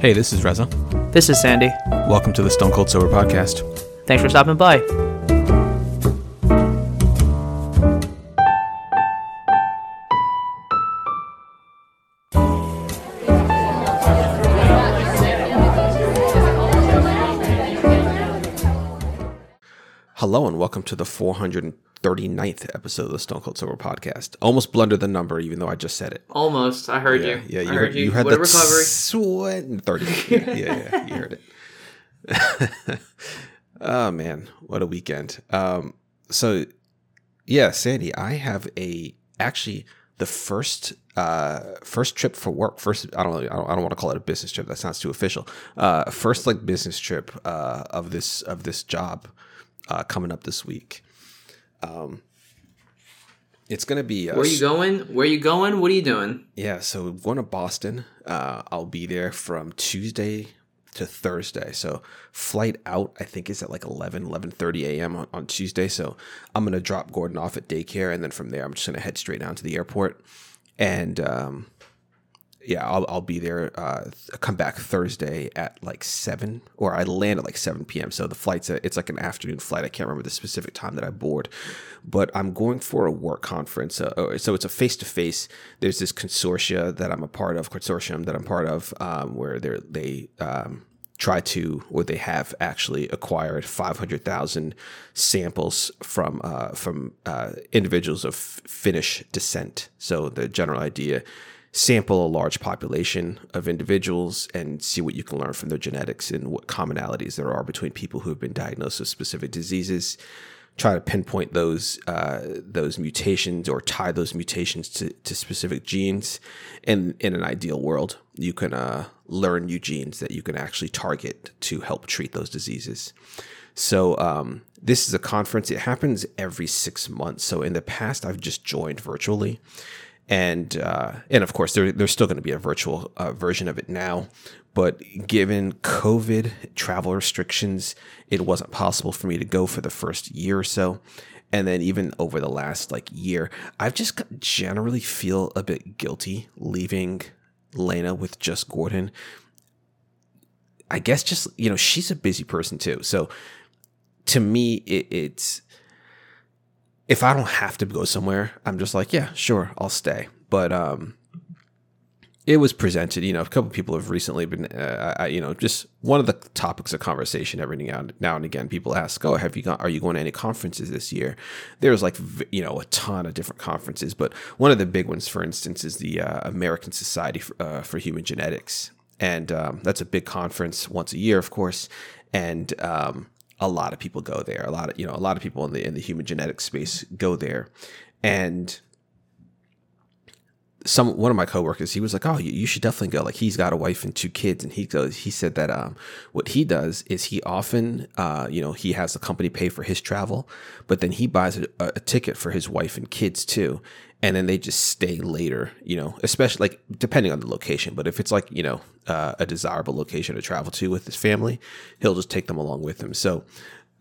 Hey, this is Reza. This is Sandy. Welcome to the Stone Cold Sober Podcast. Thanks for stopping by. Welcome to the 439th episode of the Stone Cold Sober Podcast. Almost blundered the number, even though I just said it. Almost. I heard you. Yeah, you I heard, you. had what the recovery. sweat and 30. yeah, yeah, yeah, you heard it. oh, man. What a weekend. Um, so, yeah, Sandy, I have a actually the first uh first trip for work first i don't know i don't, I don't want to call it a business trip that sounds too official uh first like business trip uh of this of this job uh coming up this week um it's gonna be uh, Where you going? Where you going? What are you doing? yeah, so we're going to Boston. Uh, I'll be there from Tuesday to Thursday. So flight out, I think, is at like 11, 11.30 a.m. On, on Tuesday. So I'm going to drop Gordon off at daycare. And then from there, I'm just going to head straight down to the airport. And um, yeah, I'll, I'll be there. Uh, come back Thursday at like 7, or I land at like 7 p.m. So the flight's, a, it's like an afternoon flight. I can't remember the specific time that I board. But I'm going for a work conference. Uh, so it's a face to face. There's this consortia that I'm a part of, consortium that I'm part of, um, where they're, they, um, try to, or they have actually acquired 500,000 samples from uh, from uh, individuals of Finnish descent. So the general idea: sample a large population of individuals and see what you can learn from their genetics and what commonalities there are between people who have been diagnosed with specific diseases. Try to pinpoint those uh, those mutations or tie those mutations to, to specific genes. And in an ideal world, you can uh, learn new genes that you can actually target to help treat those diseases. So um, this is a conference. It happens every six months. So in the past, I've just joined virtually, and uh, and of course there, there's still going to be a virtual uh, version of it now. But given COVID travel restrictions, it wasn't possible for me to go for the first year or so. And then even over the last like year, I've just generally feel a bit guilty leaving Lena with just Gordon. I guess just you know she's a busy person too. So to me, it, it's if I don't have to go somewhere, I'm just like, yeah, sure, I'll stay. But um, it was presented. You know, a couple people have recently been, uh, I, you know, just one of the topics of conversation every now and, now and again. People ask, "Oh, have you got? Are you going to any conferences this year?" There's like, you know, a ton of different conferences, but one of the big ones, for instance, is the uh, American Society for, uh, for Human Genetics, and um, that's a big conference once a year, of course, and um, a lot of people go there. A lot of you know, a lot of people in the in the human genetics space go there, and some one of my coworkers he was like oh you, you should definitely go. Like he's got a wife and two kids and he goes he said that um what he does is he often uh you know he has the company pay for his travel but then he buys a, a ticket for his wife and kids too and then they just stay later you know especially like depending on the location but if it's like you know uh, a desirable location to travel to with his family he'll just take them along with him so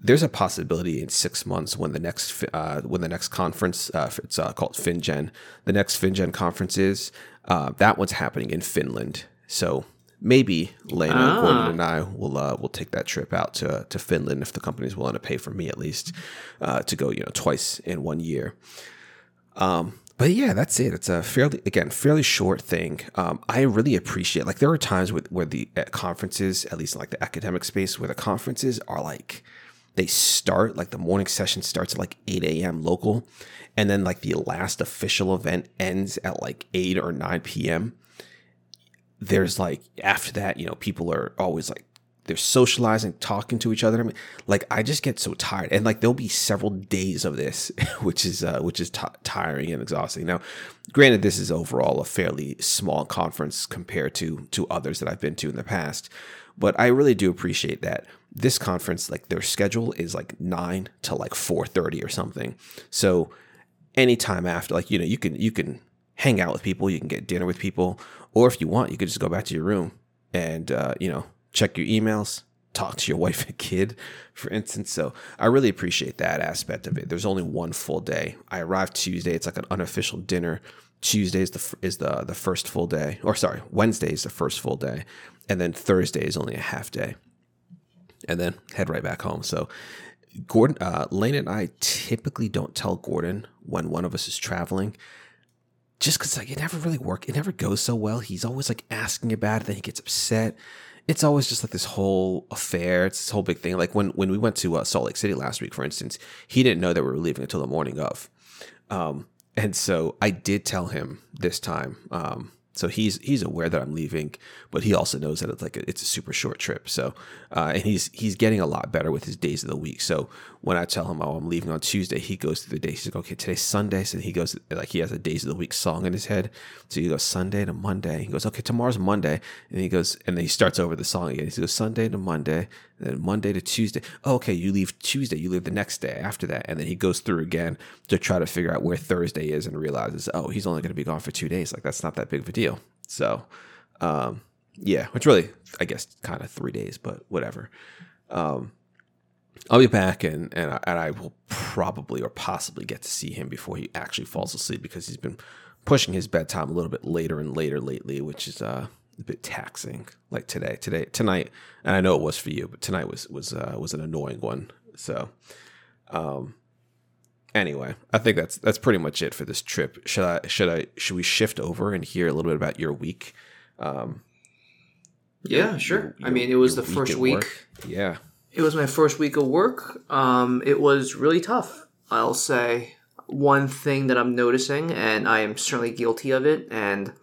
there's a possibility in six months when the next uh, when the next conference uh, it's uh, called FinnGen, the next FinnGen conference is uh, that one's happening in Finland. So maybe Lena, Ah. Gordon, and I will uh, will take that trip out to to Finland if the company's willing to pay for me at least uh, to go you know twice in one year. Um, but yeah, that's it. It's a fairly, again, fairly short thing. Um, I really appreciate, like, there are times with where the uh, conferences, at least in like the academic space, where the conferences are like, they start, like the morning session starts at like 8 a.m. local. And then like the last official event ends at like 8 or 9 p.m. There's like, after that, you know, people are always like, they're socializing, talking to each other. I mean, like I just get so tired, and like there'll be several days of this, which is uh, which is t- tiring and exhausting. Now, granted, this is overall a fairly small conference compared to to others that I've been to in the past, but I really do appreciate that this conference, like their schedule is like nine to like four thirty or something. So anytime after, like you know, you can you can hang out with people, you can get dinner with people, or if you want, you could just go back to your room and uh, you know check your emails, talk to your wife and kid, for instance. So I really appreciate that aspect of it. There's only one full day. I arrived Tuesday. It's like an unofficial dinner. Tuesday is the is the the first full day, or sorry, Wednesday is the first full day, and then Thursday is only a half day, and then head right back home. So Gordon, uh, Lane, and I typically don't tell Gordon when one of us is traveling just because like it never really work it never goes so well he's always like asking about it then he gets upset it's always just like this whole affair. It's this whole big thing. Like when when we went to uh, salt lake city last week for instance he didn't know that we were leaving until the morning of. Um, and so i did tell him this time um, so he's he's aware that I'm leaving, but he also knows that it's like a, it's a super short trip. So, uh, and he's he's getting a lot better with his days of the week. So when I tell him, oh, I'm leaving on Tuesday, he goes through the days. He's like, okay, today's Sunday, so he goes like he has a days of the week song in his head. So he goes Sunday to Monday. He goes, okay, tomorrow's Monday, and he goes and then he starts over the song again. He goes Sunday to Monday, then Monday to Tuesday. Oh, okay, you leave Tuesday, you leave the next day after that, and then he goes through again to try to figure out where Thursday is and realizes, oh, he's only going to be gone for two days. Like that's not that big of a deal. So, um, yeah, which really, I guess, kind of three days, but whatever. Um, I'll be back, and and I, and I will probably or possibly get to see him before he actually falls asleep because he's been pushing his bedtime a little bit later and later lately, which is uh, a bit taxing. Like today, today, tonight, and I know it was for you, but tonight was was uh, was an annoying one. So, um, anyway, I think that's that's pretty much it for this trip. Should I should I should we shift over and hear a little bit about your week? Um, yeah, sure. Your, your, I mean, it was the first week. Work. Yeah, it was my first week of work. Um, it was really tough. I'll say one thing that I'm noticing, and I am certainly guilty of it, and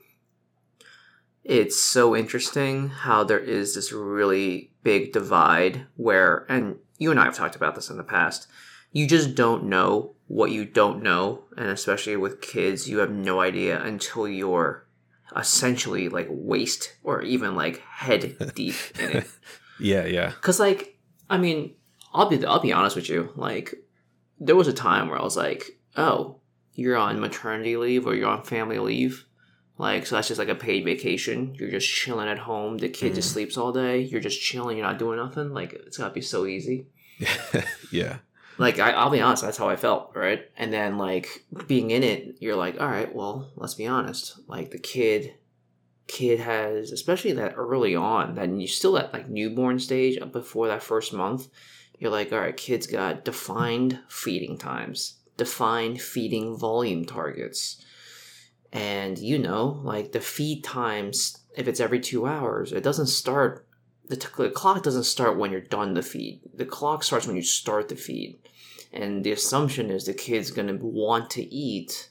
it's so interesting how there is this really big divide where, and you and I have talked about this in the past. You just don't know what you don't know, and especially with kids, you have no idea until you're essentially like waist or even like head deep in it. yeah, yeah. Cause like, I mean, I'll be I'll be honest with you. Like, there was a time where I was like, oh, you're on maternity leave or you're on family leave. Like, so that's just like a paid vacation. You're just chilling at home. The kid mm. just sleeps all day. You're just chilling. You're not doing nothing. Like, it's gotta be so easy. yeah. Like I, will be honest, that's how I felt, right? And then like being in it, you're like, all right, well, let's be honest. Like the kid, kid has, especially that early on, that you still at like newborn stage before that first month, you're like, all right, kids got defined feeding times, defined feeding volume targets, and you know, like the feed times, if it's every two hours, it doesn't start the, t- the clock doesn't start when you're done the feed. The clock starts when you start the feed. And the assumption is the kid's going to want to eat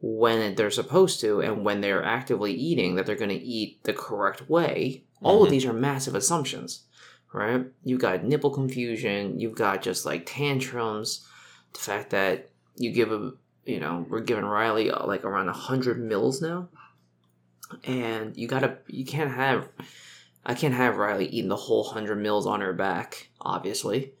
when they're supposed to and when they're actively eating that they're going to eat the correct way. Mm-hmm. All of mm-hmm. these are massive assumptions, right? You've got nipple confusion, you've got just like tantrums, the fact that you give a, you know, we're giving Riley uh, like around 100 mils now. And you gotta, you can't have I can't have Riley eating the whole hundred mils on her back, obviously.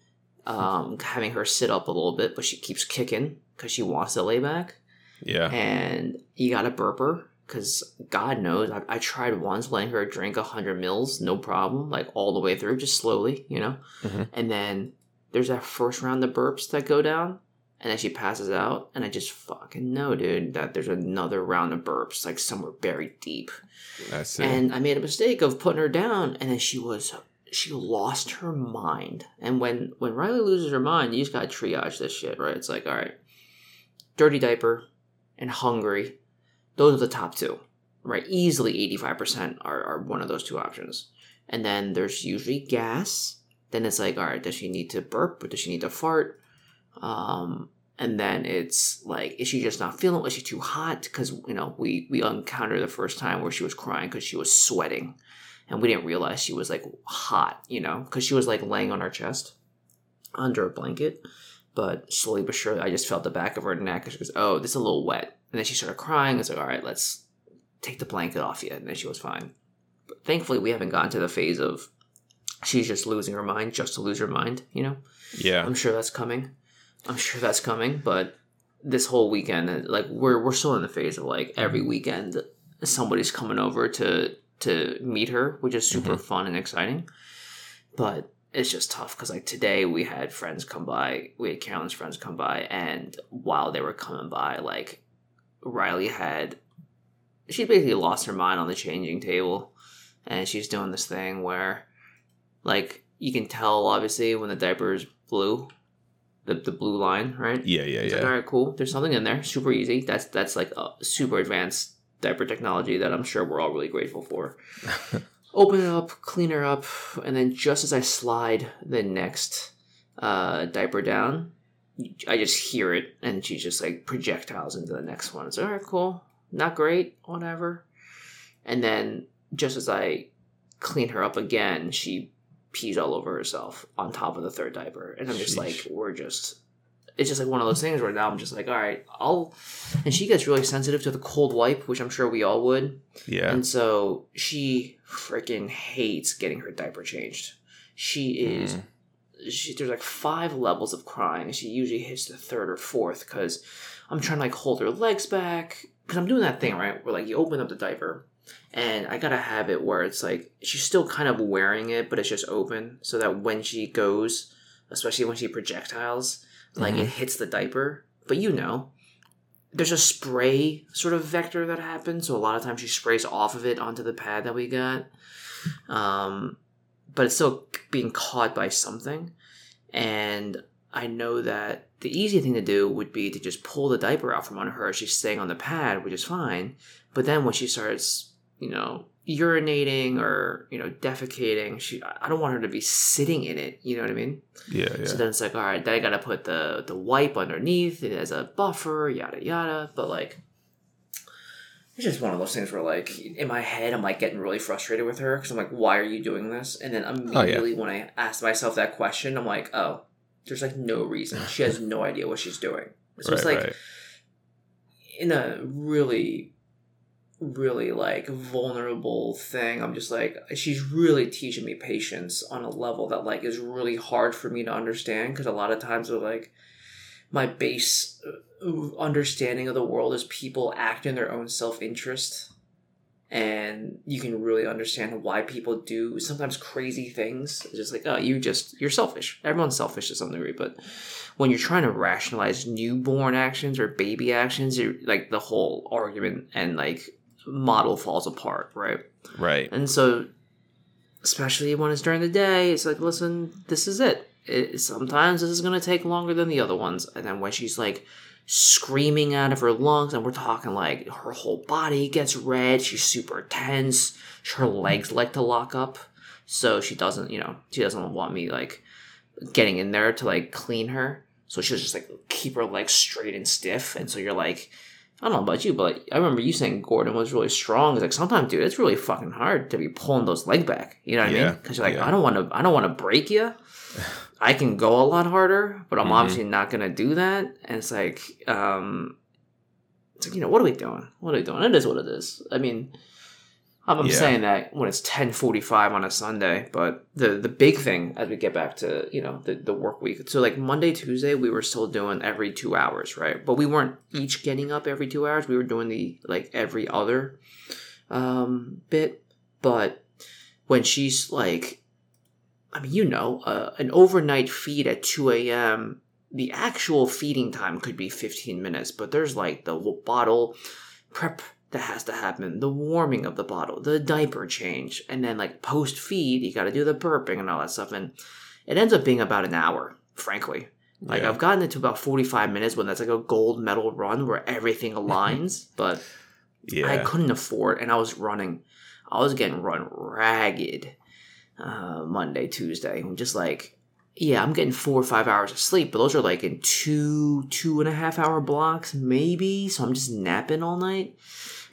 Um, having her sit up a little bit, but she keeps kicking because she wants to lay back. Yeah. And you got to burp her because God knows I, I, tried once letting her drink a hundred mils, no problem, like all the way through, just slowly, you know. Mm-hmm. And then there's that first round of burps that go down, and then she passes out, and I just fucking know, dude, that there's another round of burps, like somewhere buried deep. I see. And I made a mistake of putting her down, and then she was she lost her mind. And when when Riley loses her mind, you just gotta triage this shit, right? It's like, all right, dirty diaper and hungry, those are the top two, right? Easily eighty five percent are are one of those two options. And then there's usually gas. Then it's like, all right, does she need to burp or does she need to fart? Um, and then it's like, is she just not feeling? Was she too hot? Because you know, we we encountered the first time where she was crying because she was sweating, and we didn't realize she was like hot. You know, because she was like laying on her chest under a blanket. But slowly but surely, I just felt the back of her neck. And she goes, "Oh, this is a little wet." And then she started crying. It's like, "All right, let's take the blanket off you." And then she was fine. But thankfully, we haven't gotten to the phase of she's just losing her mind just to lose her mind. You know? Yeah. I'm sure that's coming. I'm sure that's coming, but this whole weekend, like we're we're still in the phase of like every weekend somebody's coming over to to meet her, which is super mm-hmm. fun and exciting. But it's just tough because like today we had friends come by, we had Carolyn's friends come by, and while they were coming by, like Riley had, she basically lost her mind on the changing table, and she's doing this thing where, like, you can tell obviously when the diaper is blue, the the blue line, right? Yeah, yeah, It's yeah. like, all right, cool. There's something in there, super easy. That's that's like a super advanced diaper technology that I'm sure we're all really grateful for. Open it up, clean her up, and then just as I slide the next uh, diaper down, I just hear it, and she just like projectiles into the next one. It's all right, cool, not great, whatever. And then just as I clean her up again, she pees all over herself on top of the third diaper, and I'm just Sheesh. like, we're just. It's just like one of those things where now I'm just like, all right, I'll. And she gets really sensitive to the cold wipe, which I'm sure we all would. Yeah. And so she freaking hates getting her diaper changed. She is. Mm. She, there's like five levels of crying. She usually hits the third or fourth because I'm trying to like hold her legs back because I'm doing that thing right where like you open up the diaper and I gotta have it where it's like she's still kind of wearing it but it's just open so that when she goes, especially when she projectiles, like it hits the diaper. But you know, there's a spray sort of vector that happens. So a lot of times she sprays off of it onto the pad that we got. Um, but it's still being caught by something. And I know that the easy thing to do would be to just pull the diaper out from under her. She's staying on the pad, which is fine. But then when she starts, you know, urinating or, you know, defecating, she I don't want her to be sitting in it. You know what I mean? Yeah, So then it's like, all right, then I gotta put the the wipe underneath it as a buffer, yada yada. But like, it's just one of those things where like in my head I'm like getting really frustrated with her because I'm like, why are you doing this? And then oh, immediately when I ask myself that question, I'm like, oh, there's like no reason. She has no idea what she's doing. So it's Right, like right. in a really really like vulnerable thing. I'm just like she's really teaching me patience on a level that like is really hard for me to understand because a lot of times with like my base uh, understanding of the world is people act in their own self-interest and you can really understand why people do sometimes crazy things. It's just like oh you just you're selfish. Everyone's selfish to some degree but when you're trying to rationalize newborn actions or baby actions you're like the whole argument and like model falls apart right? Right. and so especially when it's during the day it's like listen this is it, it sometimes this is going to take longer than the other ones. And then when she's like screaming out of her lungs and we're talking like her whole body gets red she's super tense her legs like to lock up. So she doesn't you know she doesn't want me like getting in there to like clean her. So she'll just like keep her legs straight and stiff. And so you're like I don't know about you, but I remember you saying Gordon was really strong. It's like sometimes, dude, it's really fucking hard to be pulling those leg back. You know what I mean? Because you're like, yeah. I don't want to, I don't want to break you. I can go a lot harder, but I'm Mhm. obviously not gonna do that. And it's like, um, it's like, you know, what are we doing? What are we doing? It is what it is. I mean, I'm, Yeah. saying that when it's 10:45 on a Sunday, but the the big thing as we get back to you know the the work week. So like Monday, Tuesday, we were still doing every two hours, right? But we weren't each getting up every two hours. We were doing the like every other um, bit. But when she's like, I mean, you know, uh, an overnight feed at 2 a.m. The actual feeding time could be 15 minutes, but there's like the bottle prep that has to happen, the warming of the bottle, the diaper change, and then like post feed, you got to do the burping and all that stuff. And it ends up being about an hour, frankly. Like Yeah. I've gotten it to about 45 minutes when that's like a gold medal run where everything aligns, but Yeah. I couldn't afford, and I was running. I was getting run ragged uh, Monday, Tuesday. I'm just like, yeah, I'm getting four or five hours of sleep, but those are like in two, two and a half hour blocks, maybe. So I'm just napping all night.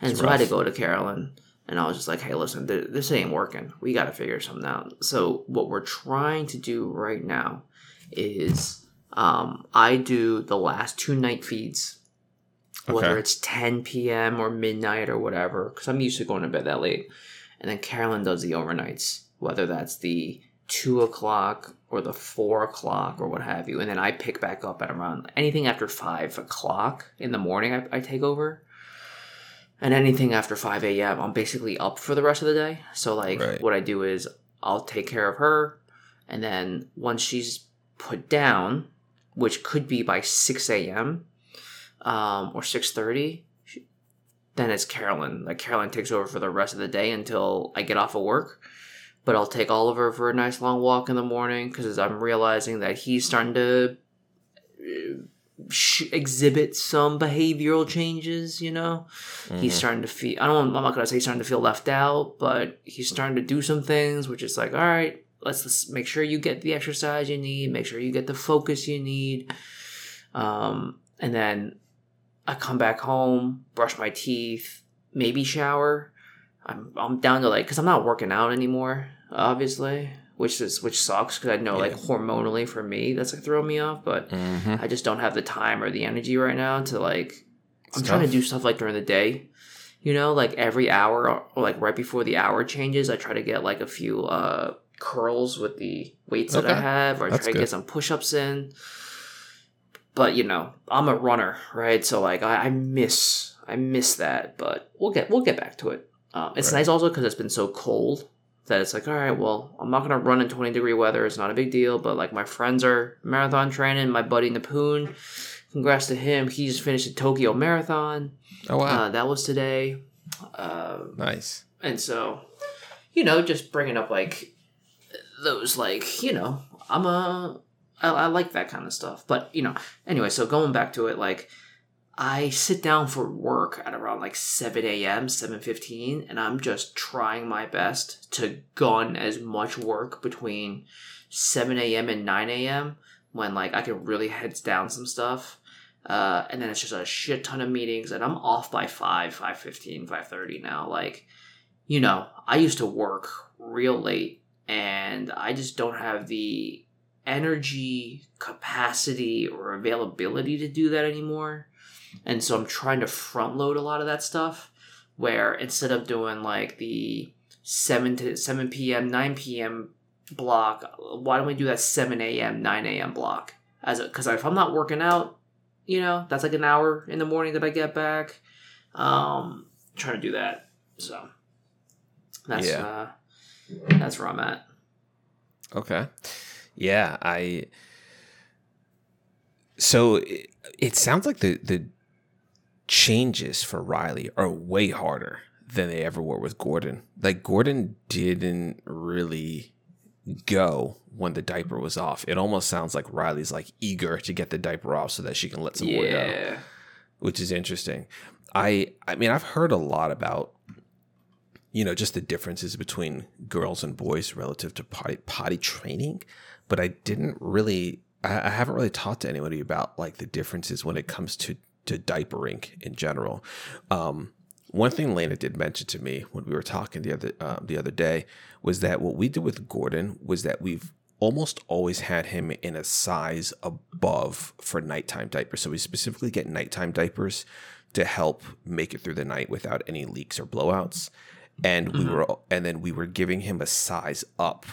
And It's so I had to go to Carolyn, and I was just like, hey, listen, th- this ain't working. We got to figure something out. So what we're trying to do right now is um, I do the last two night feeds whether Okay. it's 10 p.m. or midnight or whatever, because I'm used to going to bed that late. And then Carolyn does the overnights, whether that's the two o'clock or the four o'clock or what have you. And then I pick back up at around anything after five o'clock in the morning, I, I take over. And anything after 5 a.m., I'm basically up for the rest of the day. So, like, Right. what I do is I'll take care of her. and then once she's put down, which could be by six a.m. Um, or six thirty, then it's Carolyn. Like Carolyn takes over for the rest of the day until I get off of work. But I'll take Oliver for a nice long walk in the morning because I'm realizing that he's starting to uh, sh- exhibit some behavioral changes. You know, mm-hmm. he's starting to feel. I don't. I'm not gonna say he's starting to feel left out, but he's starting to do some things, which is like, all right, let's, let's make sure you get the exercise you need. Make sure you get the focus you need. Um, and then I come back home, brush my teeth, maybe shower. I'm I'm down to like because I'm not working out anymore, obviously, which is which sucks because I know yeah. like hormonally for me that's like throwing me off, but mm-hmm. I just don't have the time or the energy right now to like. It's I'm tough. trying to do stuff like during the day, you know, like every hour or like right before the hour changes, I try to get like a few uh curls with the weights okay. that I have, or I That's try to good. get some push ups in. But you know, I'm a runner, right? So like, I, I miss I miss that, but we'll get we'll get back to it. Um, it's right. nice also because it's been so cold that it's like, all right, well, I'm not gonna run in 20 degree weather. It's not a big deal. But like, my friends are marathon training. My buddy Napoon, congrats to him. He just finished the Tokyo Marathon. Oh wow, uh, that was today. Uh, nice. And so, you know, just bringing up like those like you know i'm a I, I like that kind of stuff but you know anyway so going back to it like i sit down for work at around like 7 a.m 7.15 and i'm just trying my best to gun as much work between 7 a.m and 9 a.m when like i can really heads down some stuff uh, and then it's just a shit ton of meetings and i'm off by 5 5.15 5.30 now like you know i used to work real late and I just don't have the energy, capacity, or availability to do that anymore. And so I'm trying to front load a lot of that stuff where instead of doing like the 7 to 7 p.m., 9 p.m. block, why don't we do that 7 a.m., 9 a.m. block? As because if I'm not working out, you know, that's like an hour in the morning that I get back. Um, trying to do that. So that's yeah. uh that's where I'm at. Okay. Yeah, I. So it, it sounds like the the changes for Riley are way harder than they ever were with Gordon. Like Gordon didn't really go when the diaper was off. It almost sounds like Riley's like eager to get the diaper off so that she can let some yeah. more go. Which is interesting. I I mean I've heard a lot about you know, just the differences between girls and boys relative to potty, potty training. But I didn't really, I, I haven't really talked to anybody about like the differences when it comes to, to diapering in general. Um, one thing Lena did mention to me when we were talking the other uh, the other day was that what we did with Gordon was that we've almost always had him in a size above for nighttime diapers. So we specifically get nighttime diapers to help make it through the night without any leaks or blowouts and we mm-hmm. were and then we were giving him a size up.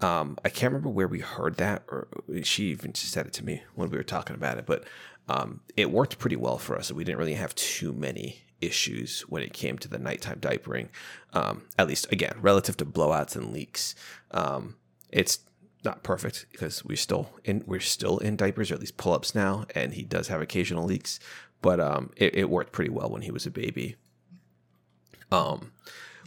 Um, I can't remember where we heard that, or she even said it to me when we were talking about it. But um, it worked pretty well for us. We didn't really have too many issues when it came to the nighttime diapering. Um, at least, again, relative to blowouts and leaks, um, it's not perfect because we're still in we're still in diapers or at least pull ups now, and he does have occasional leaks. But um, it, it worked pretty well when he was a baby. Um,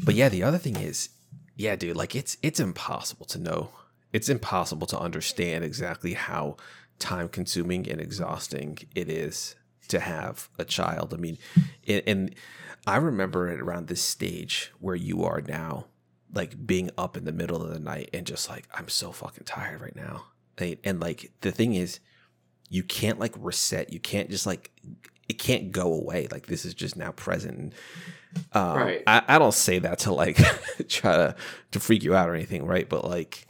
but yeah, the other thing is, yeah, dude, like it's it's impossible to know. It's impossible to understand exactly how time consuming and exhausting it is to have a child. I mean, and, and I remember it around this stage where you are now, like being up in the middle of the night and just like, I'm so fucking tired right now. And, and like the thing is, you can't like reset. You can't just like it can't go away. Like this is just now present. Um, right. I, I don't say that to like try to to freak you out or anything, right? But like,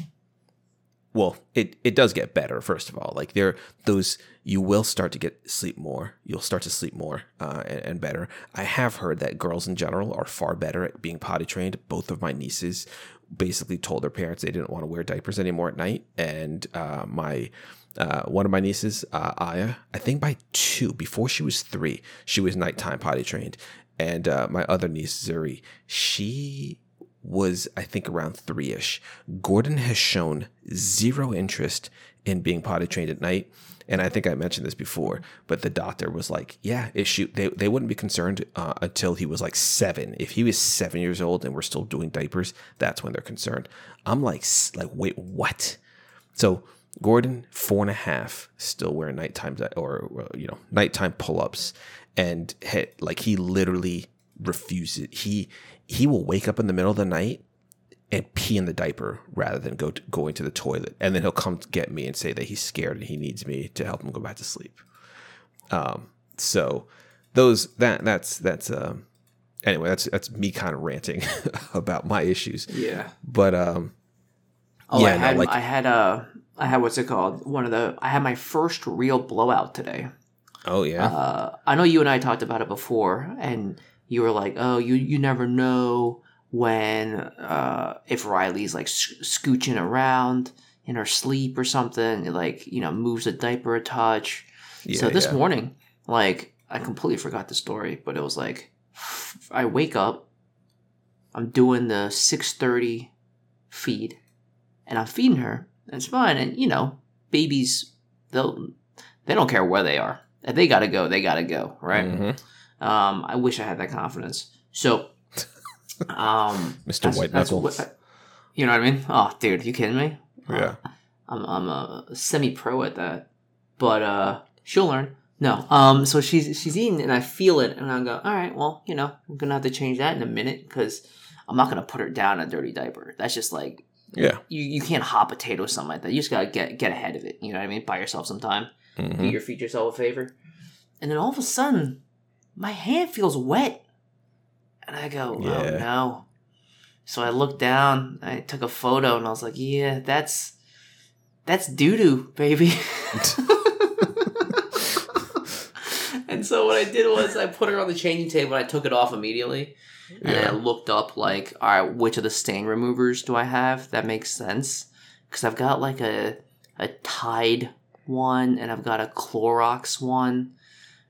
well, it it does get better. First of all, like there those you will start to get sleep more. You'll start to sleep more uh, and, and, better. I have heard that girls in general are far better at being potty trained. Both of my nieces basically told their parents they didn't want to wear diapers anymore at night, and uh, my uh, one of my nieces, uh, Aya, I think by two, before she was three, she was nighttime potty trained. And uh, my other niece, Zuri, she was, I think, around three ish. Gordon has shown zero interest in being potty trained at night. And I think I mentioned this before, but the doctor was like, yeah, issue. They, they wouldn't be concerned uh, until he was like seven. If he was seven years old and we're still doing diapers, that's when they're concerned. I'm like, like, wait, what? So Gordon, four and a half, still wearing nighttime or you know nighttime pull ups, and hit, like he literally refuses. He he will wake up in the middle of the night and pee in the diaper rather than go to, going to the toilet, and then he'll come get me and say that he's scared and he needs me to help him go back to sleep. Um, so those that that's that's um anyway that's that's me kind of ranting about my issues. Yeah, but um. Oh, yeah, I had, no, like, I had a I had what's it called? One of the I had my first real blowout today. Oh yeah. Uh, I know you and I talked about it before, and you were like, "Oh, you you never know when uh, if Riley's like scooching around in her sleep or something, like you know moves a diaper a touch." Yeah, so this yeah. morning, like I completely forgot the story, but it was like I wake up, I'm doing the six thirty feed, and I'm feeding her and it's fine. And you know, babies they'll they don't care where they are. If they gotta go, they gotta go, right? Mm-hmm. Um, I wish I had that confidence. So, um, Mr. White Knuckle, you know what I mean? Oh, dude, you kidding me? Yeah, uh, I'm I'm a semi pro at that, but uh, she'll learn. No, um, so she's she's eating and I feel it and I go, all right, well, you know, I'm gonna have to change that in a minute because I'm not gonna put her down a dirty diaper. That's just like yeah. You, you can't hot potato something like that. You just gotta get get ahead of it. You know what I mean? Buy yourself some time. Mm-hmm. Do your feet yourself a favor. And then all of a sudden, my hand feels wet. And I go, oh, yeah. oh no. So I looked down, I took a photo, and I was like, yeah, that's that's doo doo, baby. and so what I did was I put her on the changing table and I took it off immediately and yeah. I looked up like, all right, which of the stain removers do I have? That makes sense because I've got like a a Tide one and I've got a Clorox one.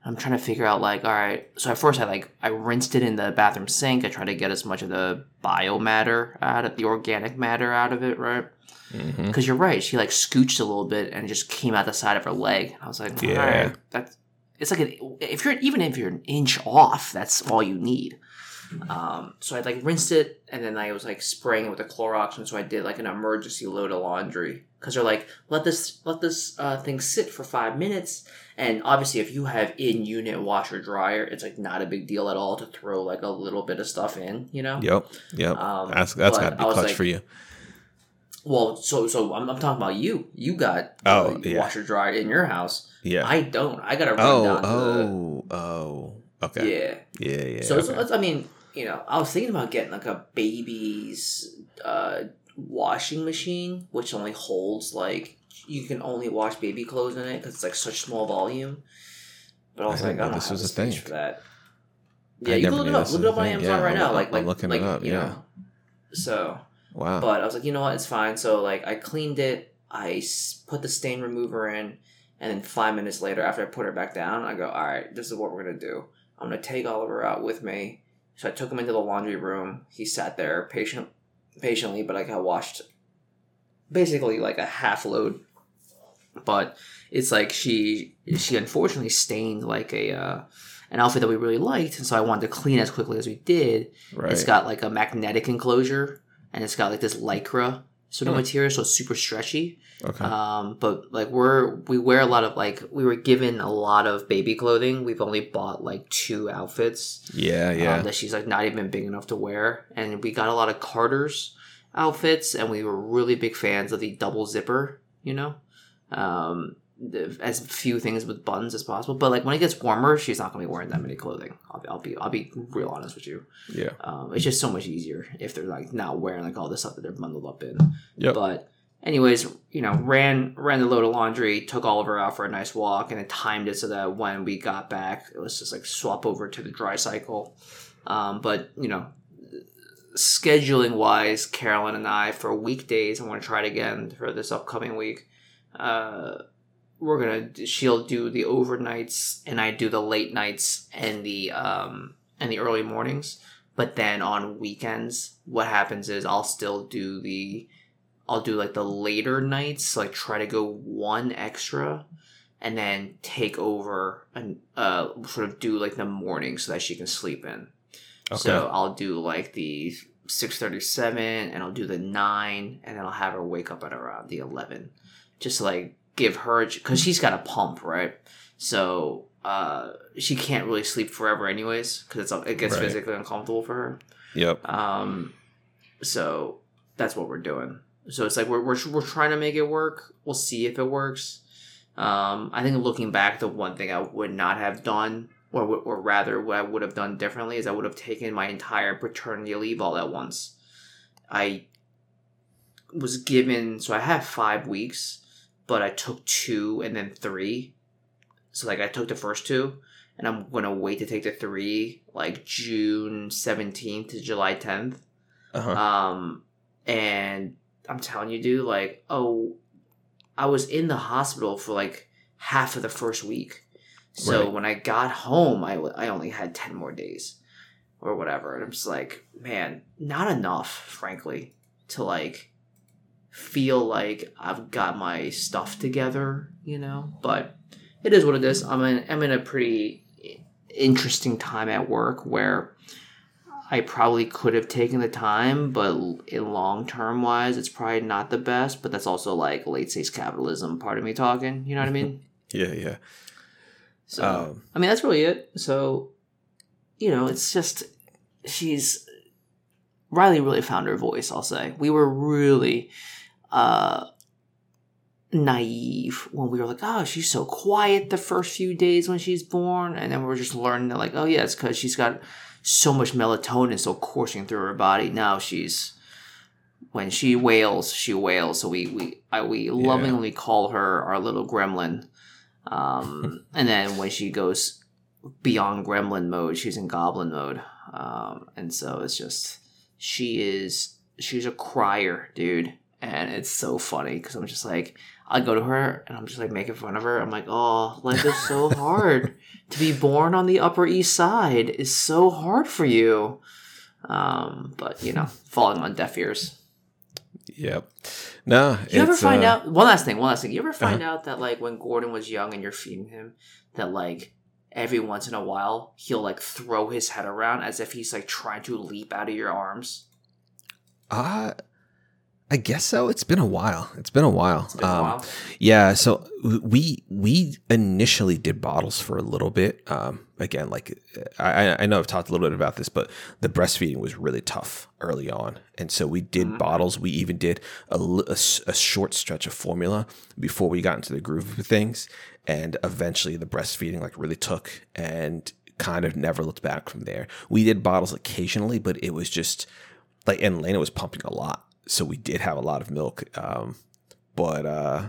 I'm trying to figure out like, all right. So at first I like I rinsed it in the bathroom sink. I tried to get as much of the biomatter out of the organic matter out of it, right? Because mm-hmm. you're right. She like scooched a little bit and just came out the side of her leg. I was like, yeah. right, that's it's like an, if you're even if you're an inch off, that's all you need. Um, so I like rinsed it and then I was like spraying it with the Clorox, and so I did like an emergency load of laundry because they're like, let this let this uh, thing sit for five minutes. And obviously, if you have in unit washer dryer, it's like not a big deal at all to throw like a little bit of stuff in, you know. Yep, yep. Um, that's that's got to be clutch like, for you. Well, so so I'm, I'm, talking about you. You got oh yeah. washer dryer in your house. Yeah, I don't. I got to run oh, down. Oh, the, oh, okay. Yeah, yeah, yeah. So, okay. so I mean, you know, I was thinking about getting like a baby's uh, washing machine, which only holds like you can only wash baby clothes in it because it's like such small volume. But I was I like, I don't this was a thing for that. Yeah, I you can look it up. Look it up on Amazon yeah, right now. Like, like, I'm looking like, it up. Yeah. Know, so. Wow. But I was like, you know what? It's fine. So like, I cleaned it. I put the stain remover in, and then five minutes later, after I put her back down, I go, all right, this is what we're gonna do. I'm gonna take Oliver out with me so I took him into the laundry room. He sat there patient, patiently, but like I washed basically like a half load. But it's like she she unfortunately stained like a uh, an outfit that we really liked, and so I wanted to clean as quickly as we did. Right. It's got like a magnetic enclosure, and it's got like this lycra sort of material, so super stretchy. Okay. Um, but like we're we wear a lot of like we were given a lot of baby clothing. We've only bought like two outfits. Yeah, yeah. Um, that she's like not even big enough to wear, and we got a lot of Carter's outfits, and we were really big fans of the double zipper. You know, um, as few things with buttons as possible. But like when it gets warmer, she's not gonna be wearing that many clothing. I'll be, I'll be, I'll be real honest with you. Yeah. Um, it's just so much easier if they're like not wearing like all this stuff that they're bundled up in. Yeah. But anyways, you know, ran ran the load of laundry, took Oliver out for a nice walk, and it timed it so that when we got back, it was just like swap over to the dry cycle. Um, but you know, scheduling wise, Carolyn and I for weekdays, I want to try it again for this upcoming week. Uh, we're gonna she'll do the overnights and I do the late nights and the um and the early mornings. But then on weekends, what happens is I'll still do the, I'll do like the later nights, so like try to go one extra, and then take over and uh sort of do like the morning so that she can sleep in. Okay. So I'll do like the six thirty seven, and I'll do the nine, and then I'll have her wake up at around the eleven, just like give her because she's got a pump, right? So uh, she can't really sleep forever, anyways, because it's it gets Right. physically uncomfortable for her. yep. Um, so that's what we're doing. So it's like we're, we're we're trying to make it work. We'll see if it works. Um, I think looking back, the one thing I would not have done, or or rather, what I would have done differently, is I would have taken my entire paternity leave all at once. I was given so I have five weeks, but I took two and then three. So like I took the first two, and I'm gonna wait to take the three like June seventeenth to July tenth. Uh-huh. Um, and I'm telling you, dude, like, oh, I was in the hospital for like half of the first week. So Right. when I got home, I, w- I only had 10 more days or whatever. And I'm just like, man, not enough, frankly, to like feel like I've got my stuff together, you know? But it is what it is. I'm in, I'm in a pretty interesting time at work where I probably could have taken the time, but in long term wise, it's probably not the best. But that's also like late stage capitalism, part of me talking. You know what I mean? yeah, yeah. So Um, I mean that's really it. So you know, it's just she's Riley really found her voice. I'll say we were really uh naive when we were like, oh, she's so quiet the first few days when she's born, and then we are just learning that like, oh yeah, it's because she's got so much melatonin so coursing through her body. Now she's when she wails, she wails. So we we I, we lovingly call her our little gremlin. Um, and then when she goes beyond gremlin mode, she's in goblin mode. Um, and so it's just she is she's a crier, dude, and it's so funny because I'm just like I go to her and I'm just like making fun of her. I'm like, oh, life is so hard. to be born on the Upper East Side is so hard for you. Um, but you know, falling on deaf ears. Yep. No. You ever find uh, out one last thing? One last thing. You ever find out that like when Gordon was young and you're feeding him, that like every once in a while he'll like throw his head around as if he's like trying to leap out of your arms. Uh, I guess so. It's been a while. It's been a while. Been a Um, while. Yeah, so we we initially did bottles for a little bit. Um, again, like I, I know I've talked a little bit about this, but the breastfeeding was really tough early on, and so we did Mhm. bottles. We even did a, a a short stretch of formula before we got into the groove of things, and eventually the breastfeeding like really took and kind of never looked back from there. We did bottles occasionally, but it was just like and Lena was pumping a lot, so we did have a lot of milk. Um, but uh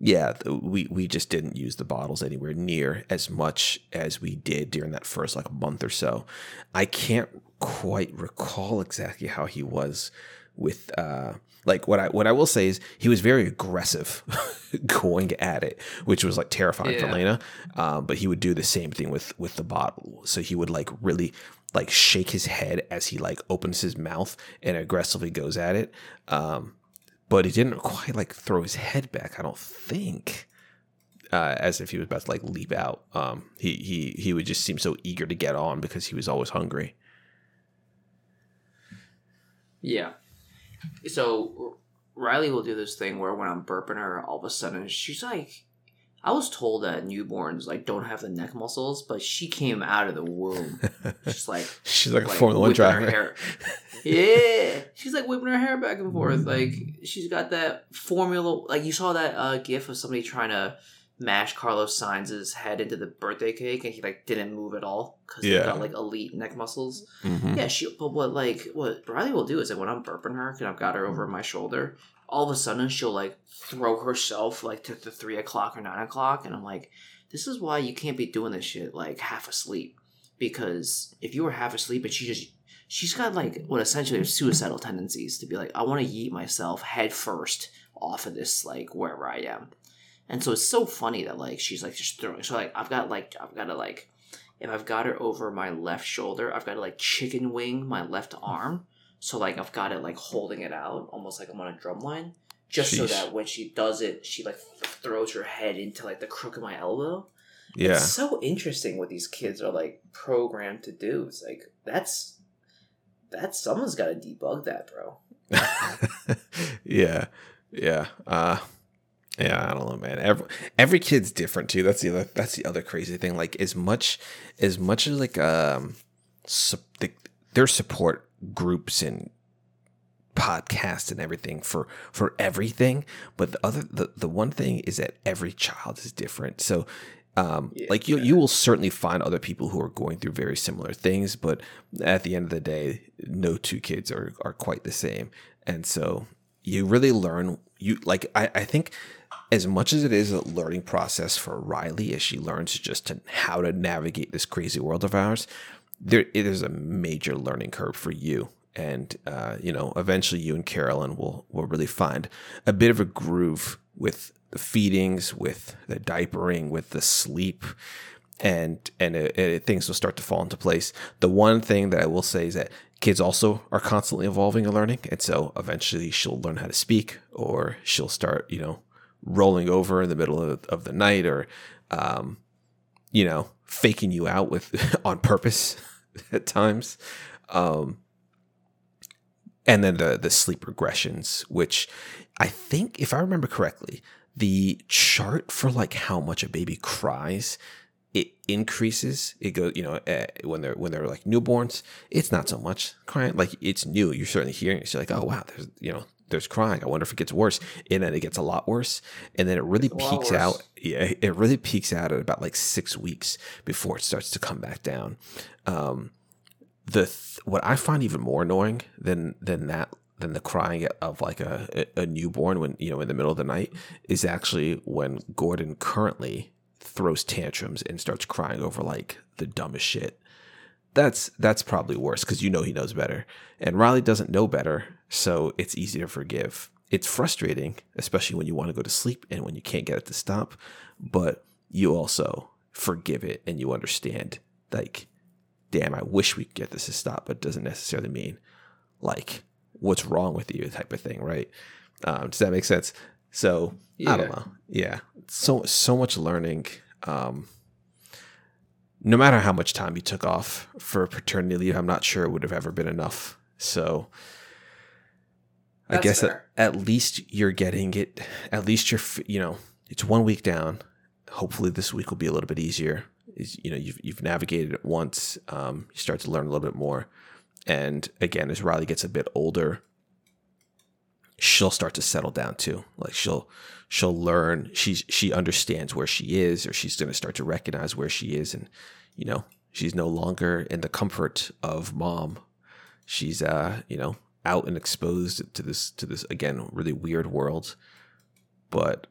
yeah, we we just didn't use the bottles anywhere near as much as we did during that first like month or so. I can't quite recall exactly how he was with uh like what I what I will say is he was very aggressive going at it, which was like terrifying for Lena. Um, but he would do the same thing with with the bottle. So he would like really like shake his head as he like opens his mouth and aggressively goes at it. Um, but he didn't quite like throw his head back. I don't think, uh, as if he was about to like leap out. Um, he he he would just seem so eager to get on because he was always hungry. Yeah. So Riley will do this thing where when I'm burping her, all of a sudden she's like, I was told that newborns like don't have the neck muscles, but she came out of the womb She's like She's like, like, a Formula One driver. hair. Yeah, she's like whipping her hair back and forth. Like she's got that formula. Like you saw that uh, gif of somebody trying to mash Carlos Sainz's head into the birthday cake, and he like didn't move at all because he Yeah. got like elite neck muscles. Mhm. Yeah, she. But what like what Riley will do is that when I'm burping her, and I've got her over my shoulder, all of a sudden she'll like throw herself like to the three o'clock or nine o'clock, and I'm like, this is why you can't be doing this shit like half asleep, because if you were half asleep and she just she's got like what essentially are suicidal tendencies to be like, I want to yeet myself head first off of this like wherever I am. And so it's so funny that like she's like just throwing. So like I've got like I've got to like if I've got it over my left shoulder, I've got to like chicken wing my left arm. So like I've got it like holding it out, almost like I'm on a drum line, just so that when she does it, she like throws her head into like the crook of my elbow. Yeah. It's so interesting what these kids are like programmed to do. It's like that's that someone's got to debug that, bro. yeah. Yeah. Uh yeah, I don't know, man. Every every kid's different too. That's the other that's the other crazy thing. Like as much as much as like um su- the, their support groups and podcasts and everything for for everything, but the other the, the one thing is that every child is different. So um Yeah. like you you will certainly find other people who are going through very similar things, but at the end of the day, no two kids are are quite the same. And so you really learn you like I, I think as much as it is a learning process for Riley as she learns just to how to navigate this crazy world of ours, there it is a major learning curve for you. And uh, you know, eventually you and Carolyn will will really find a bit of a groove with the feedings, with the diapering, with the sleep, and and it, it- things will start to fall into place. The one thing that I will say is that kids also are constantly evolving and learning, and so eventually she'll learn how to speak, or she'll start, you know, rolling over in the middle of, of the night, or, um, you know, faking you out with on purpose at times. Um, and then the the sleep regressions, which I think, if I remember correctly, the chart for like how much a baby cries it increases. It goes, you know, uh, when they're when they're like newborns, it's not so much crying. Like it's new. You're certainly hearing it. So you're like, oh wow, there's you know, there's crying. I wonder if it gets worse. And then it gets a lot worse. And then it really It's peaks out. Yeah, it really peaks out at about like six weeks before it starts to come back down. Um, the th- what I find even more annoying than than that than the crying of like a, a newborn when you know in the middle of the night is actually when Gordon currently throws tantrums and starts crying over like the dumbest shit. That's that's probably worse because you know he knows better, and Riley doesn't know better, so it's easy to forgive. It's frustrating, especially when you want to go to sleep and when you can't get it to stop, but you also forgive it and you understand like damn, I wish we could get this to stop, but it doesn't necessarily mean like what's wrong with you type of thing, right? Um, does that make sense? So I don't know. Yeah, so so much learning. Um, no matter how much time you took off for paternity leave, I'm not sure it would have ever been enough. So I guess at, fair. at least you're getting it. At least you're, you know, it's one week down. Hopefully this week will be a little bit easier. Is you know you've you've navigated it once. Um, you start to learn a little bit more, and again, as Riley gets a bit older, she'll start to settle down too. Like she'll she'll learn. She's she understands where she is, or she's going to start to recognize where she is, and you know she's no longer in the comfort of mom. She's uh you know out and exposed to this to this again really weird world, but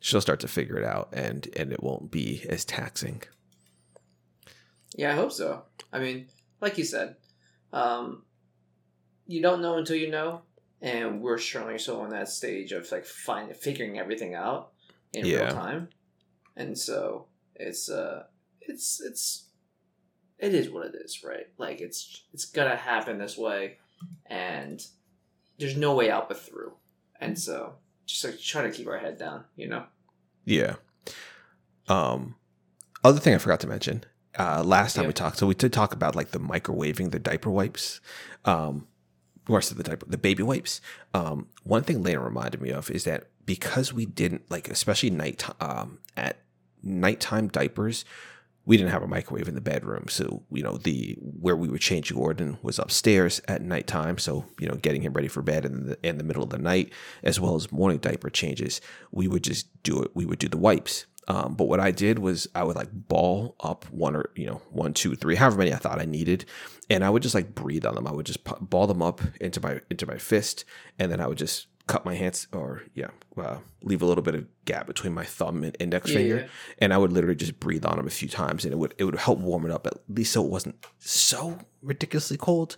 she'll start to figure it out, and and it won't be as taxing. Yeah, I hope so. I mean, like you said, um, you don't know until you know, and we're certainly still in that stage of like finding figuring everything out in Yeah. real time, and so it's uh, it's it's it is what it is, right? Like it's it's gonna happen this way, and there's no way out but through, and so just like try to keep our head down, you know. Yeah. Um, other thing I forgot to mention. Uh, last time Yeah. we talked, so we did talk about like the microwaving the diaper wipes. Um, or the diaper, the baby wipes. Um, one thing Lena reminded me of is that because we didn't like, especially night um, at nighttime diapers, we didn't have a microwave in the bedroom. So you know the where we would change Gordon was upstairs at nighttime. So you know getting him ready for bed in the in the middle of the night, as well as morning diaper changes, we would just do it. We would do the wipes. Um, but what I did was I would like ball up one or you know one, two, three, however many I thought I needed, and I would just like breathe on them. I would just ball them up into my into my fist, and then I would just cut my hands or yeah, uh, leave a little bit of gap between my thumb and index Yeah, finger, yeah. and I would literally just breathe on them a few times, and it would it would help warm it up at least so it wasn't so ridiculously cold.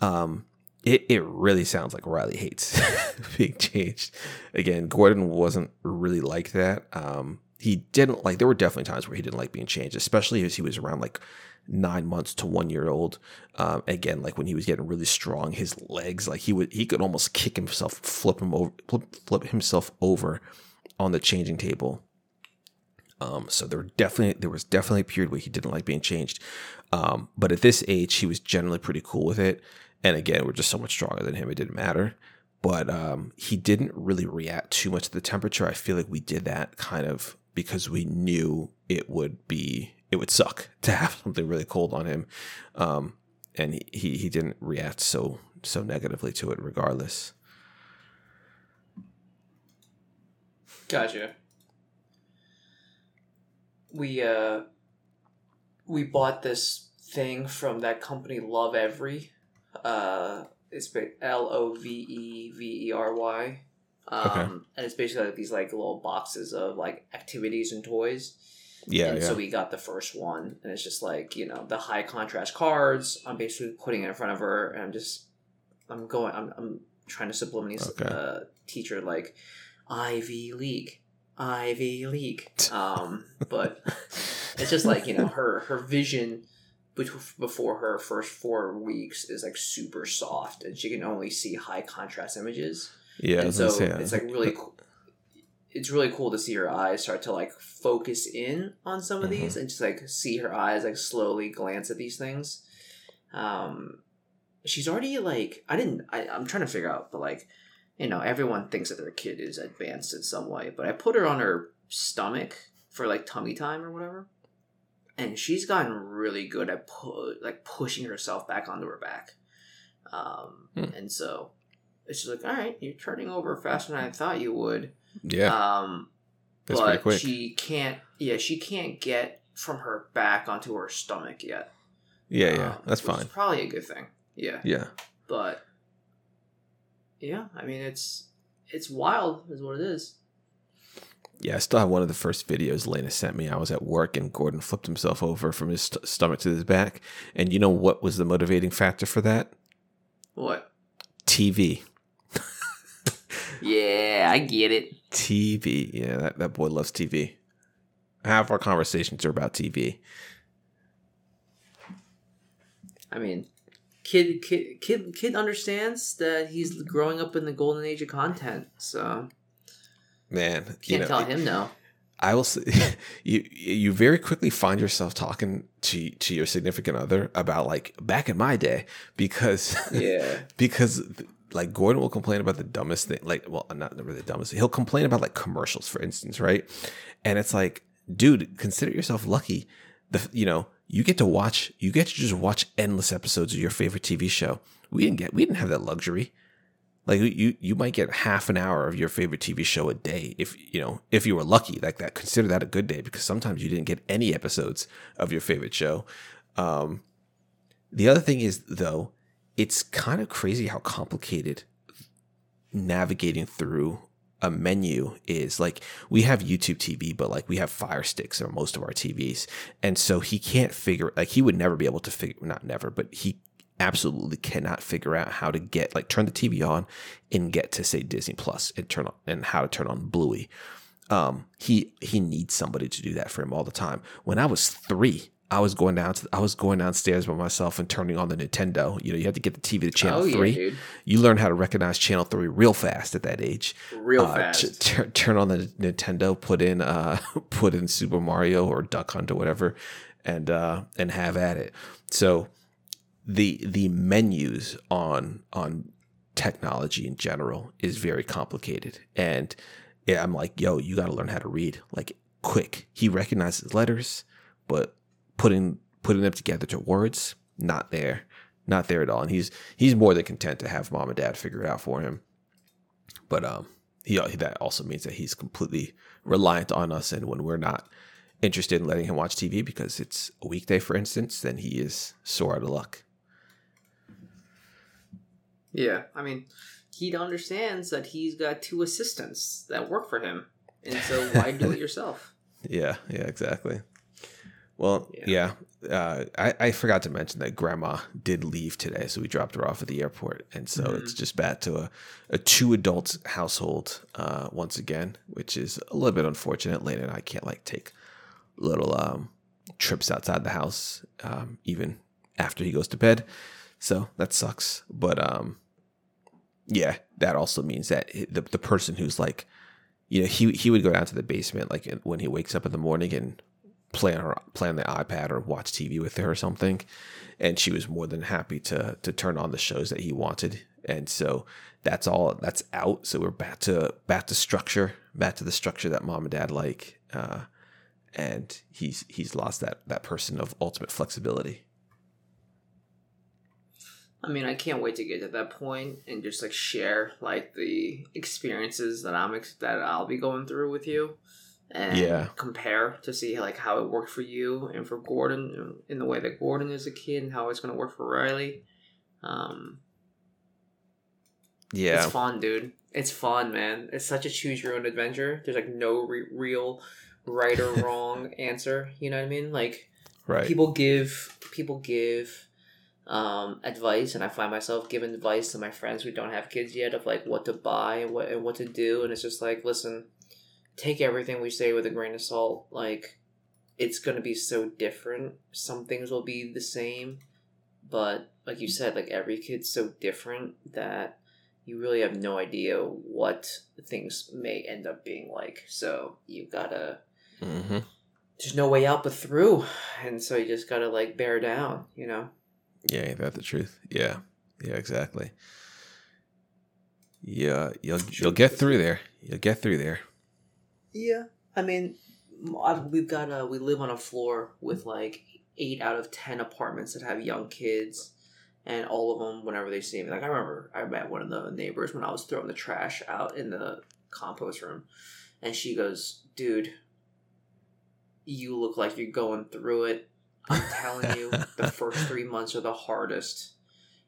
Um, it it really sounds like Riley hates being changed. Again, Gordon wasn't really like that. Um, he didn't like. There were definitely times where he didn't like being changed, especially as he was around like nine months to one year old. Um, again, like when he was getting really strong, his legs, like he would, he could almost kick himself, flip him over, flip, flip himself over on the changing table. Um, so there were definitely there was definitely a period where he didn't like being changed. Um, but at this age, he was generally pretty cool with it. And again, we're just so much stronger than him; it didn't matter. But um, he didn't really react too much to the temperature. I feel like we did that kind of because we knew it would be it would suck to have something really cold on him, um, and he he didn't react so so negatively to it regardless. Gotcha. We uh we bought this thing from that company Lovevery. Uh it's L O V E V E R Y. Um Okay. and it's basically like these like little boxes of like activities and toys. Yeah, and yeah. so we got the first one and it's just like, you know, the high contrast cards. I'm basically putting it in front of her and I'm just I'm going I'm I'm trying to subliminally Okay. uh teach her like Ivy League. Ivy League. Um, but it's just like you know her her vision before her first four weeks is like super soft, and she can only see high contrast images. Yeah, and so say, uh, it's like really cool. It's really cool to see her eyes start to like focus in on some of Mhm. these and just like see her eyes like slowly glance at these things. Um, she's already like I didn't. I, I'm trying to figure out, but like you know, everyone thinks that their kid is advanced in some way. But I put her on her stomach for like tummy time or whatever, and she's gotten really good at pu- like pushing herself back onto her back. Um, Hmm. and so it's just like, all right, you're turning over faster than I thought you would. yeah, Um, that's but quick. she can't. Yeah, she can't get from her back onto her stomach yet. yeah, yeah, Um, that's which is fine. probably a good thing. Yeah, Yeah, but yeah, I mean it's it's wild, is what it is. yeah. I still have one of the first videos Lena sent me. I was at work and Gordon flipped himself over from his st- stomach to his back, and you know what was the motivating factor for that? What? TV. Yeah, I get it. TV. Yeah, that, that boy loves TV. Half our conversations are about TV. I mean, kid, kid, kid, kid understands that he's growing up in the golden age of content, so Man, can't you know, tell him no. I will say, you you very quickly find yourself talking to to your significant other about like back in my day because Yeah, because like Gordon will complain about the dumbest thing like well not really the dumbest he'll complain about like commercials for instance right? And it's like dude consider yourself lucky. The you know you get to watch you get to just watch endless episodes of your favorite TV show. We didn't get we didn't have that luxury. Like you you might get half an hour of your favorite TV show a day if you know if you were lucky like that. Consider that a good day because sometimes you didn't get any episodes of your favorite show. Um the other thing is though it's kind of crazy how complicated navigating through a menu is like we have YouTube TV, but like we have Fire Sticks on most of our TVs. And so he can't figure like he would never be able to figure not never, but he absolutely cannot figure out how to get like turn the TV on and get to say Disney Plus and turn on and how to turn on Bluey. Um he he needs somebody to do that for him all the time. When I was 3, I was going down to I was going downstairs by myself and turning on the Nintendo. You know, you had to get the TV to channel oh yeah, 3 dude, you learn how to recognize channel 3 real fast at that age. Real Uh, fast. t- tur- turn on the nintendo put in uh put in super mario or duck hunt or whatever and uh and have at it. So the the menus on on technology in general is very complicated. And yeah, i'm like yo you got to learn how to read. Like quick. He recognizes letters but putting putting them together to words not there not there at all. And he's he's more than content to have mom and dad figure it out for him. But um he that also means that he's completely reliant on us. And when we're not interested in letting him watch tv because it's a weekday for instance then he is sore out of luck. Yeah, I mean, he understands that he's got two assistants that work for him, and so why do it yourself? yeah yeah exactly Well, yeah. Uh, I, I forgot to mention that grandma did leave today, so we dropped her off at the airport. And so Mm-hmm. it's just back to a, a two adult household uh, once again, which is a little bit unfortunate. Lane and I can't like take little um, trips outside the house, um, even after he goes to bed. So that sucks. But um, yeah, that also means that the, the person who's like, you know, he he would go down to the basement like when he wakes up in the morning and play on her play on the iPad or watch TV with her or something, and she was more than happy to to turn on the shows that he wanted, and so that's all that's out. So we're back to back to structure, back to the structure that mom and dad like, uh, and he's he's lost that that person of ultimate flexibility. I mean, I can't wait to get to that point and just like share like the experiences that I'm ex- that I'll be going through with you, and Yeah. compare to see like how it worked for you and for Gordon in the way that Gordon is a kid and how it's going to work for Riley. Um, Yeah, It's fun, dude. It's fun, man. It's such a choose your own adventure. There's like no re- real right or wrong answer. You know what I mean? Like right. people give people give um, advice, and I find myself giving advice to my friends who don't have kids yet of like what to buy and what and what to do, and it's just like, listen, take everything we say with a grain of salt. Like it's gonna be so different. Some things will be the same, but like you said, like every kid's so different that you really have no idea what things may end up being like. So you gotta hmm there's no way out but through and so you just gotta like bear down you know Yeah, ain't that the truth? Yeah, yeah, exactly. Yeah, you'll you'll get through there. You'll get through there. Yeah. I mean we've got a we live on a floor with like eight out of ten apartments that have young kids and all of them whenever they see me like i remember i met one of the neighbors when i was throwing the trash out in the compost room and she goes dude you look like you're going through it. I'm telling you the first three months are the hardest.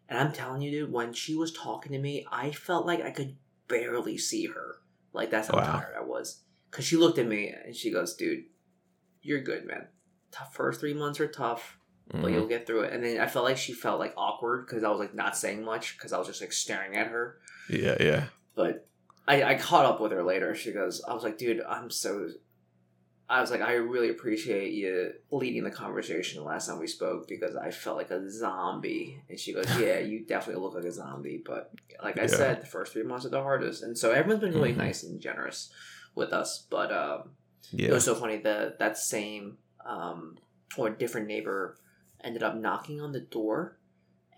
And i'm telling you dude when she was talking to me i felt like i could barely see her. Like that's how Wow. tired i was because she looked at me and she goes dude you're good man tough first three months are tough but Mhm. you'll get through it and then i felt like she felt like awkward because i was like not saying much because i was just like staring at her Yeah, yeah. but I, I caught up with her later. She goes, I was like, dude, I'm so. I was like, I really appreciate you leading the conversation the last time we spoke because I felt like a zombie. And she goes, Yeah, you definitely look like a zombie. But like I Yeah. said, the first three months are the hardest. And so everyone's been really Mhm. nice and generous with us. But um, it was so funny that that same um, or different neighbor ended up knocking on the door,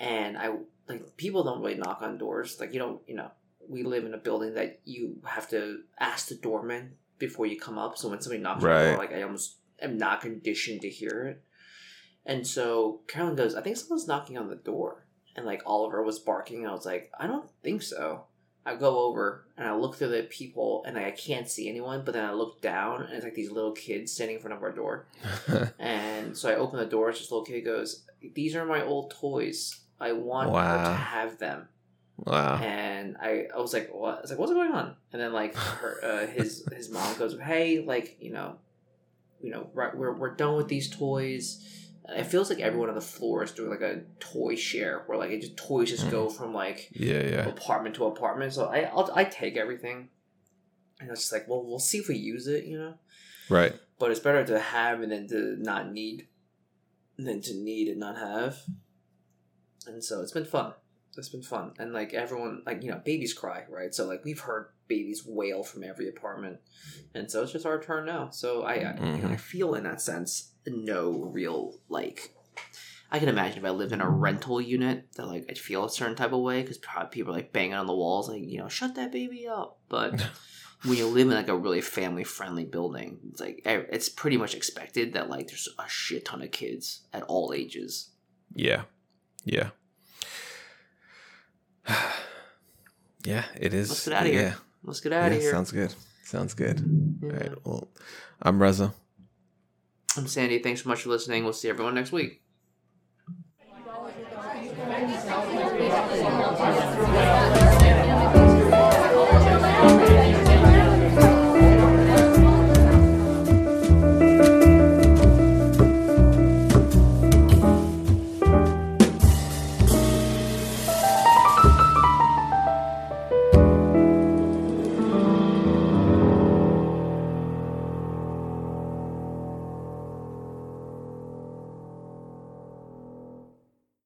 and I like people don't really knock on doors. Like you don't, you know, we live in a building that you have to ask the doorman before you come up. So when somebody knocks on the Right. door, like I almost am not conditioned to hear it. And so Carolyn goes, I think someone's knocking on the door. And like Oliver was barking. And I was like, I don't think so. I go over and I look through the people and I can't see anyone, but then I look down and it's like these little kids standing in front of our door. And so I open the door, it's this little kid goes, These are my old toys. I want her to have them. wow. And I, I was like, What? I was like, What's going on? And then like her, uh, his his mom goes, Hey, like, you know, you know, right, we're, we're done with these toys. It feels like everyone on the floor is doing like a toy share where like it just toys just go from like Yeah, yeah. apartment to apartment. So I I'll, I take everything, and it's just like, well, we'll see if we use it, you know. Right. But it's better to have and then to not need, than to need and not have. And so it's been fun. It's been fun, and like everyone, like you know, babies cry, right? So like we've heard babies wail from every apartment, and so it's just our turn now. So I, I, you know, I Mhm. feel in that sense no real like I can imagine if I lived in a rental unit that like I'd feel a certain type of way because probably people are like banging on the walls like you know shut that baby up. But when you live in like a really family friendly building, it's like it's pretty much expected that like there's a shit ton of kids at all ages. Yeah. Yeah. yeah, it is. Let's get outta here. Yeah. Let's get out of yeah, here. Sounds good. Sounds good. Yeah. All right. Well, I'm Reza. I'm Sandy. Thanks so much for listening. We'll see everyone next week.